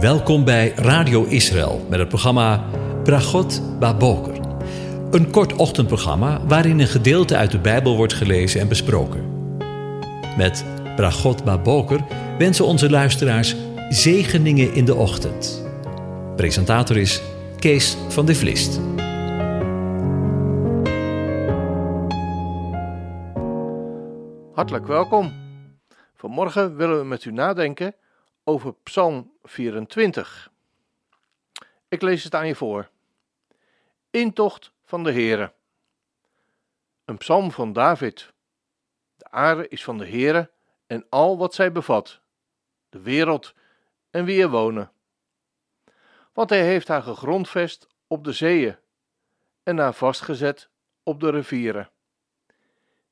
Welkom bij Radio Israël met het programma Bragot Baboker. Een kort ochtendprogramma waarin een gedeelte uit de Bijbel wordt gelezen en besproken. Met Bragot Baboker wensen onze luisteraars zegeningen in de ochtend. Presentator is Kees van de Vlist. Hartelijk welkom. Vanmorgen willen we met u nadenken over Psalm 24. Ik lees het aan je voor. Intocht van de Heere. Een psalm van David. De aarde is van de Heere en al wat zij bevat, de wereld en wie er wonen. Want hij heeft haar gegrondvest op de zeeën en haar vastgezet op de rivieren.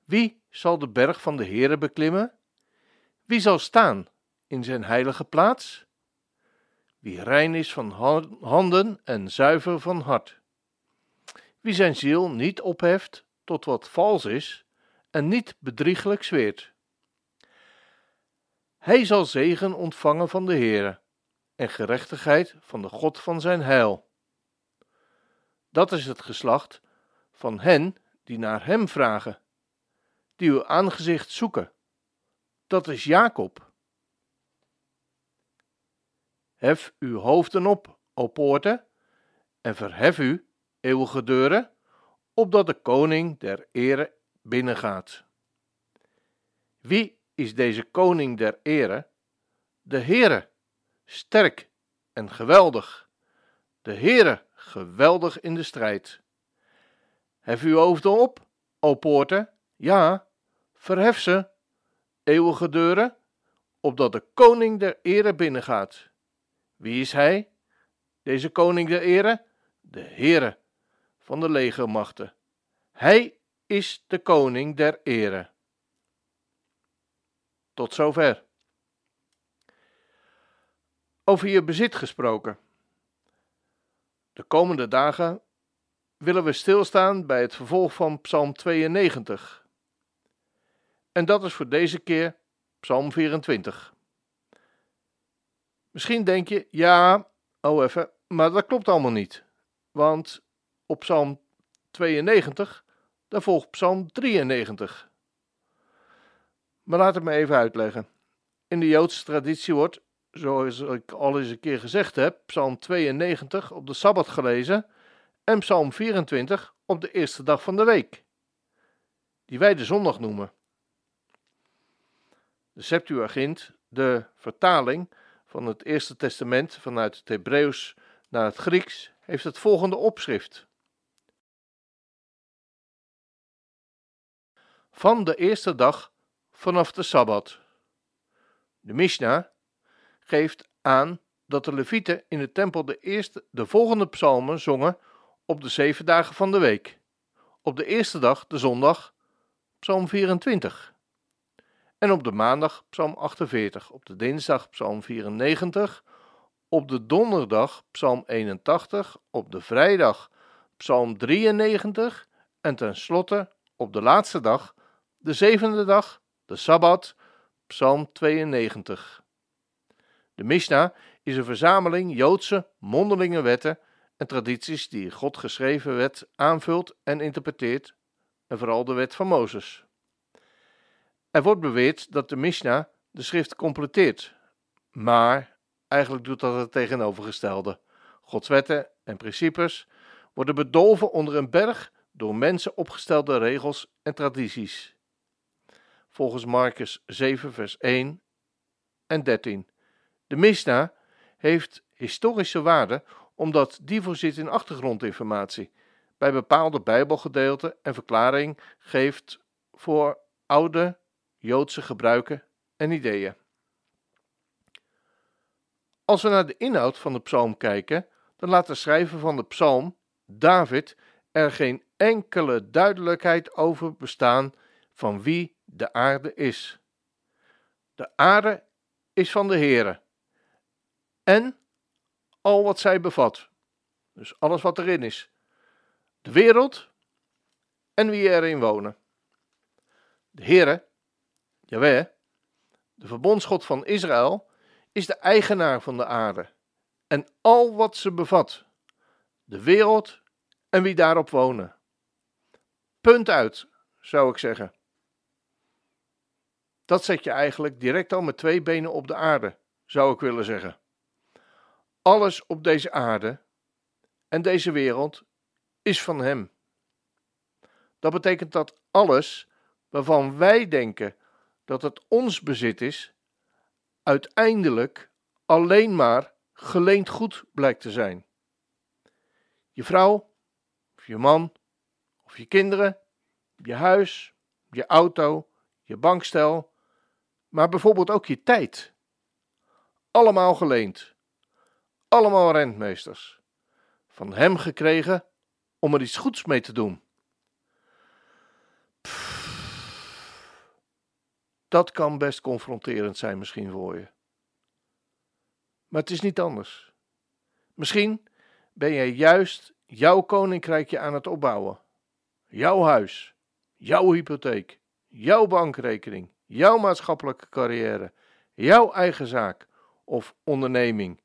Wie zal de berg van de Heere beklimmen? Wie zal staan in zijn heilige plaats? Wie rein is van handen en zuiver van hart. Wie zijn ziel niet opheft tot wat vals is en niet bedrieglijk zweert. Hij zal zegen ontvangen van de Heere en gerechtigheid van de God van zijn heil. Dat is het geslacht van hen die naar hem vragen, die uw aangezicht zoeken. Dat is Jacob. Hef uw hoofden op, o poorten, en verhef u, eeuwige deuren, opdat de koning der ere binnengaat. Wie is deze koning der ere? De Heere, sterk en geweldig. De Heere, geweldig in de strijd. Hef uw hoofden op, o poorten, ja, verhef ze, eeuwige deuren, opdat de koning der ere binnengaat. Wie is hij? Deze koning der ere? De Heere van de legermachten. Hij is de koning der ere. Tot zover. Over je bezit gesproken. De komende dagen willen we stilstaan bij het vervolg van Psalm 92. En dat is voor deze keer Psalm 24. Misschien denk je, ja, oh even, maar dat klopt allemaal niet. Want op Psalm 92, daar volgt Psalm 93. Maar laat het me even uitleggen. In de Joodse traditie wordt, zoals ik al eens een keer gezegd heb, Psalm 92 op de Sabbat gelezen en Psalm 24 op de eerste dag van de week, die wij de zondag noemen. De Septuagint, de vertaling, van het Eerste Testament vanuit het Hebreeuws naar het Grieks heeft het volgende opschrift. Van de eerste dag vanaf de Sabbat. De Mishnah geeft aan dat de Levieten in de tempel de, eerste, de volgende psalmen zongen op de zeven dagen van de week. Op de eerste dag, de zondag, psalm 24. En op de maandag Psalm 48, op de dinsdag Psalm 94, op de donderdag Psalm 81, op de vrijdag Psalm 93 en tenslotte op de laatste dag, de zevende dag, de Sabbat, Psalm 92. De Mishnah is een verzameling Joodse mondelinge wetten en tradities die God geschreven wet aanvult en interpreteert, en vooral de wet van Mozes. Er wordt beweerd dat de Mishnah de schrift completeert, maar eigenlijk doet dat het tegenovergestelde. Gods wetten en principes worden bedolven onder een berg door mensen opgestelde regels en tradities. Volgens Marcus 7, vers 1 en 13. De Mishnah heeft historische waarde omdat die voorziet in achtergrondinformatie, bij bepaalde Bijbelgedeelten en verklaring geeft voor oude Joodse gebruiken en ideeën. Als we naar de inhoud van de psalm kijken, dan laat de schrijver van de psalm, David, er geen enkele duidelijkheid over bestaan van wie de aarde is. De aarde is van de Heere en al wat zij bevat, dus alles wat erin is, de wereld en wie erin wonen. De Heere Jawel, de verbondsgod van Israël, is de eigenaar van de aarde en al wat ze bevat, de wereld en wie daarop wonen. Punt uit, zou ik zeggen. Dat zet je eigenlijk direct al met twee benen op de aarde, zou ik willen zeggen. Alles op deze aarde en deze wereld is van Hem. Dat betekent dat alles waarvan wij denken dat het ons bezit is, uiteindelijk alleen maar geleend goed blijkt te zijn. Je vrouw, of je man, of je kinderen, je huis, je auto, je bankstel, maar bijvoorbeeld ook je tijd. Allemaal geleend. Allemaal rentmeesters. Van hem gekregen om er iets goeds mee te doen. Dat kan best confronterend zijn misschien voor je. Maar het is niet anders. Misschien ben jij juist jouw koninkrijkje aan het opbouwen. Jouw huis, jouw hypotheek, jouw bankrekening, jouw maatschappelijke carrière, jouw eigen zaak of onderneming.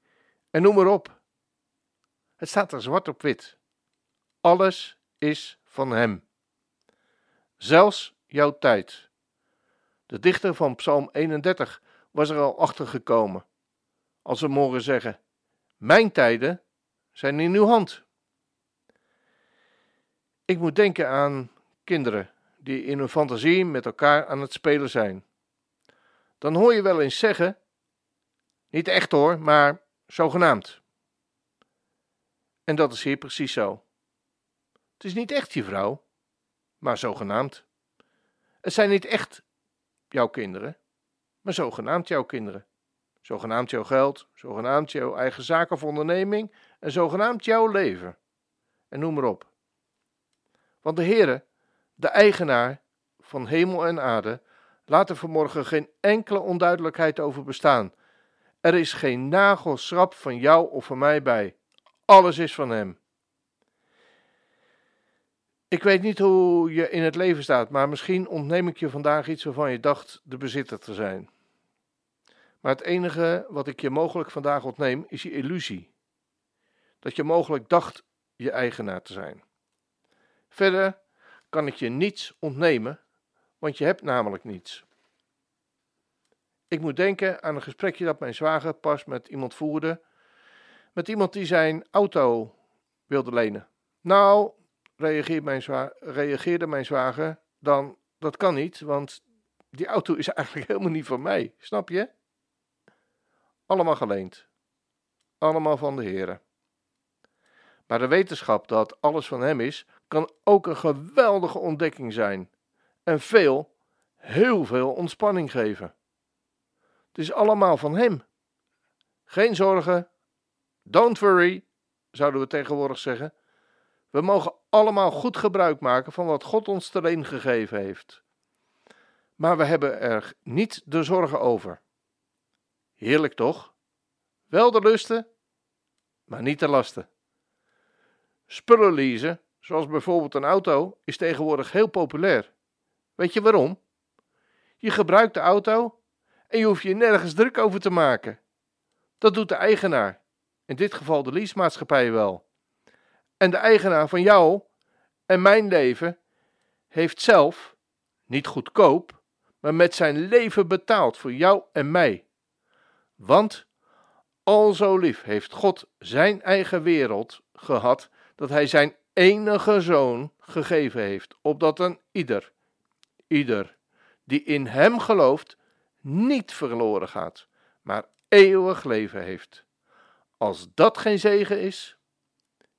En noem maar op. Het staat er zwart op wit. Alles is van Hem. Zelfs jouw tijd. De dichter van Psalm 31 was er al achter gekomen. Als we mogen zeggen: Mijn tijden zijn in uw hand. Ik moet denken aan kinderen die in hun fantasie met elkaar aan het spelen zijn. Dan hoor je wel eens zeggen: Niet echt hoor, maar zogenaamd. En dat is hier precies zo. Het is niet echt je vrouw, maar zogenaamd. Het zijn niet echt jouw kinderen, maar zogenaamd jouw kinderen. Zogenaamd jouw geld, zogenaamd jouw eigen zaak of onderneming en zogenaamd jouw leven. En noem maar op. Want de Heere, de eigenaar van hemel en aarde, laat er vanmorgen geen enkele onduidelijkheid over bestaan. Er is geen nagelschrap van jou of van mij bij. Alles is van Hem. Ik weet niet hoe je in het leven staat, maar misschien ontneem ik je vandaag iets waarvan je dacht de bezitter te zijn. Maar het enige wat ik je mogelijk vandaag ontneem is je illusie. Dat je mogelijk dacht je eigenaar te zijn. Verder kan ik je niets ontnemen, want je hebt namelijk niets. Ik moet denken aan een gesprekje dat mijn zwager pas met iemand voerde. Met iemand die zijn auto wilde lenen. Nou, reageerde mijn, zwa reageerde mijn zwager dan: Dat kan niet, want die auto is eigenlijk helemaal niet van mij. Snap je? Allemaal geleend. Allemaal van de Heer. Maar de wetenschap dat alles van Hem is, kan ook een geweldige ontdekking zijn. En veel, heel veel ontspanning geven. Het is allemaal van Hem. Geen zorgen. Don't worry, zouden we tegenwoordig zeggen. We mogen allemaal goed gebruik maken van wat God ons te gegeven heeft. Maar we hebben er niet de zorgen over. Heerlijk toch? Wel de lusten, maar niet de lasten. Spullen leasen, zoals bijvoorbeeld een auto, is tegenwoordig heel populair. Weet je waarom? Je gebruikt de auto en je hoeft je nergens druk over te maken. Dat doet de eigenaar, in dit geval de leasemaatschappij wel. En de eigenaar van jou en mijn leven heeft zelf, niet goedkoop, maar met zijn leven betaald voor jou en mij. Want al zo lief heeft God zijn eigen wereld gehad, dat hij zijn enige zoon gegeven heeft, opdat een ieder, ieder die in hem gelooft, niet verloren gaat, maar eeuwig leven heeft. Als dat geen zegen is,